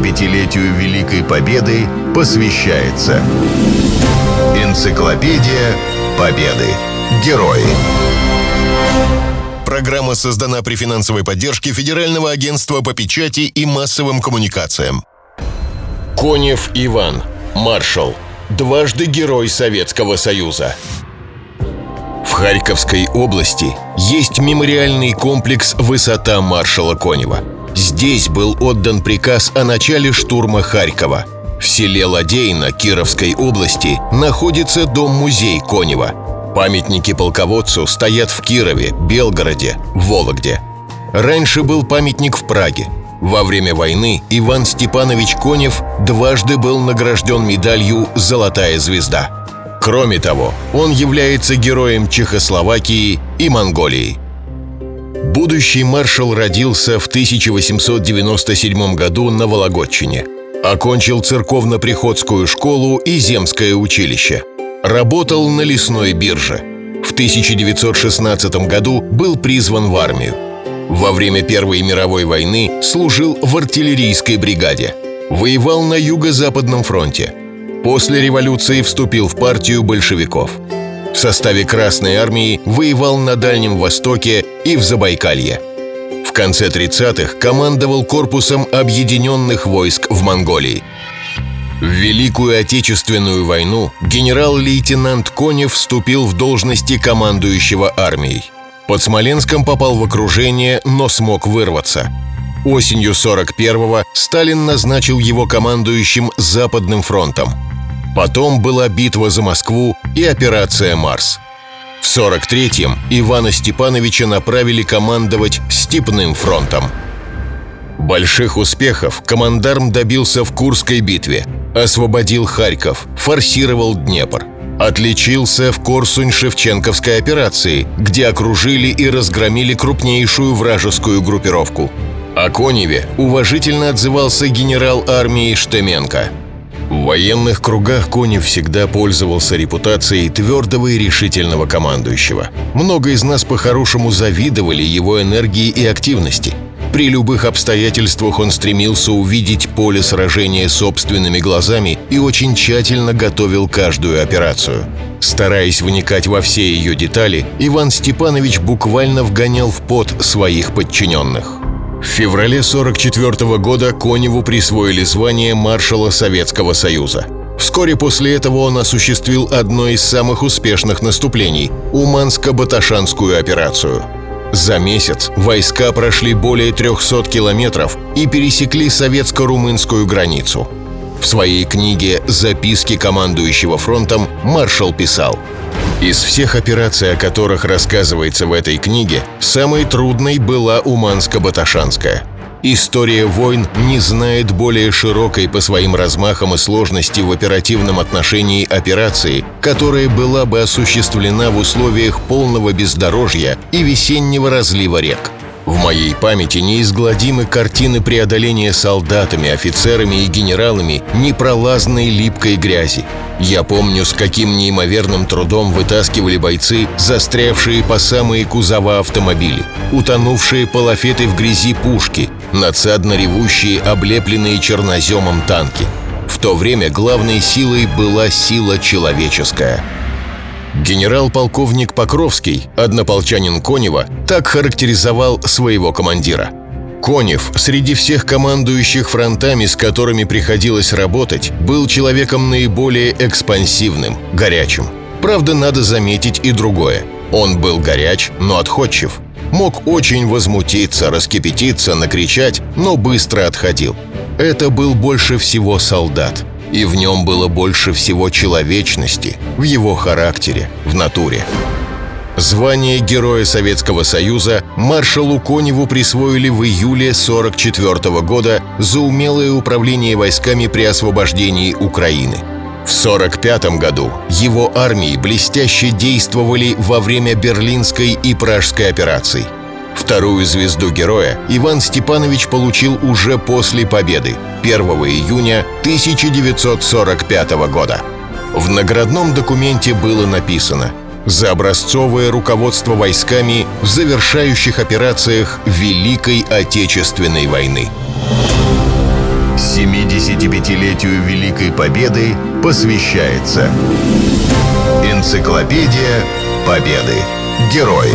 75-летию Великой Победы посвящается Энциклопедия Победы. Герои. Программа создана при финансовой поддержке Федерального агентства по печати и массовым коммуникациям. Конев Иван, маршал, дважды Герой Советского Союза. В Харьковской области есть мемориальный комплекс «Высота маршала Конева». Здесь был отдан приказ о начале штурма Харькова. В селе Ладейно Кировской области находится дом-музей Конева. Памятники полководцу стоят в Кирове, Белгороде, Вологде. Раньше был памятник в Праге. Во время войны Иван Степанович Конев дважды был награжден медалью «Золотая звезда». Кроме того, он является героем Чехословакии и Монголии. Будущий маршал родился в 1897 году на Вологодчине. Окончил церковно-приходскую школу и земское училище. Работал на лесной бирже. В 1916 году был призван в армию. Во время Первой мировой войны служил в артиллерийской бригаде. Воевал на Юго-Западном фронте – После революции вступил в партию большевиков. В составе Красной армии воевал на Дальнем Востоке и в Забайкалье. В конце 30-х командовал корпусом объединенных войск в Монголии. В Великую Отечественную войну генерал-лейтенант Конев вступил в должности командующего армией. Под Смоленском попал в окружение, но смог вырваться. Осенью 41-го Сталин назначил его командующим Западным фронтом – Потом была битва за Москву и операция «Марс». В 43-м Ивана Степановича направили командовать Степным фронтом. Больших успехов командарм добился в Курской битве, освободил Харьков, форсировал Днепр. Отличился в Корсунь-Шевченковской операции, где окружили и разгромили крупнейшую вражескую группировку. О Коневе уважительно отзывался генерал армии Штеменко – в военных кругах Конев всегда пользовался репутацией твердого и решительного командующего. Много из нас по-хорошему завидовали его энергии и активности. При любых обстоятельствах он стремился увидеть поле сражения собственными глазами и очень тщательно готовил каждую операцию. Стараясь вникать во все ее детали, Иван Степанович буквально вгонял в пот своих подчиненных. В феврале 44 года Коневу присвоили звание маршала Советского Союза. Вскоре после этого он осуществил одно из самых успешных наступлений – Уманско-Баташанскую операцию. За месяц войска прошли более 300 километров и пересекли советско-румынскую границу. В своей книге «Записки командующего фронтом» маршал писал – из всех операций, о которых рассказывается в этой книге, самой трудной была Уманско-Баташанская. История войн не знает более широкой по своим размахам и сложности в оперативном отношении операции, которая была бы осуществлена в условиях полного бездорожья и весеннего разлива рек – в моей памяти неизгладимы картины преодоления солдатами, офицерами и генералами непролазной липкой грязи. Я помню, с каким неимоверным трудом вытаскивали бойцы, застрявшие по самые кузова автомобили, утонувшие полофеты в грязи пушки, надсадно ревущие, облепленные черноземом танки. В то время главной силой была сила человеческая – Генерал-полковник Покровский, однополчанин Конева, так характеризовал своего командира. Конев среди всех командующих фронтами, с которыми приходилось работать, был человеком наиболее экспансивным, горячим. Правда, надо заметить и другое. Он был горяч, но отходчив. Мог очень возмутиться, раскипятиться, накричать, но быстро отходил. Это был больше всего солдат – и в нем было больше всего человечности, в его характере, в натуре. Звание Героя Советского Союза маршалу Коневу присвоили в июле 1944 года за умелое управление войсками при освобождении Украины. В 1945 году его армии блестяще действовали во время Берлинской и Пражской операций – Вторую звезду героя Иван Степанович получил уже после победы, 1 июня 1945 года. В наградном документе было написано «За образцовое руководство войсками в завершающих операциях Великой Отечественной войны». 75-летию Великой Победы посвящается Энциклопедия Победы. Герои.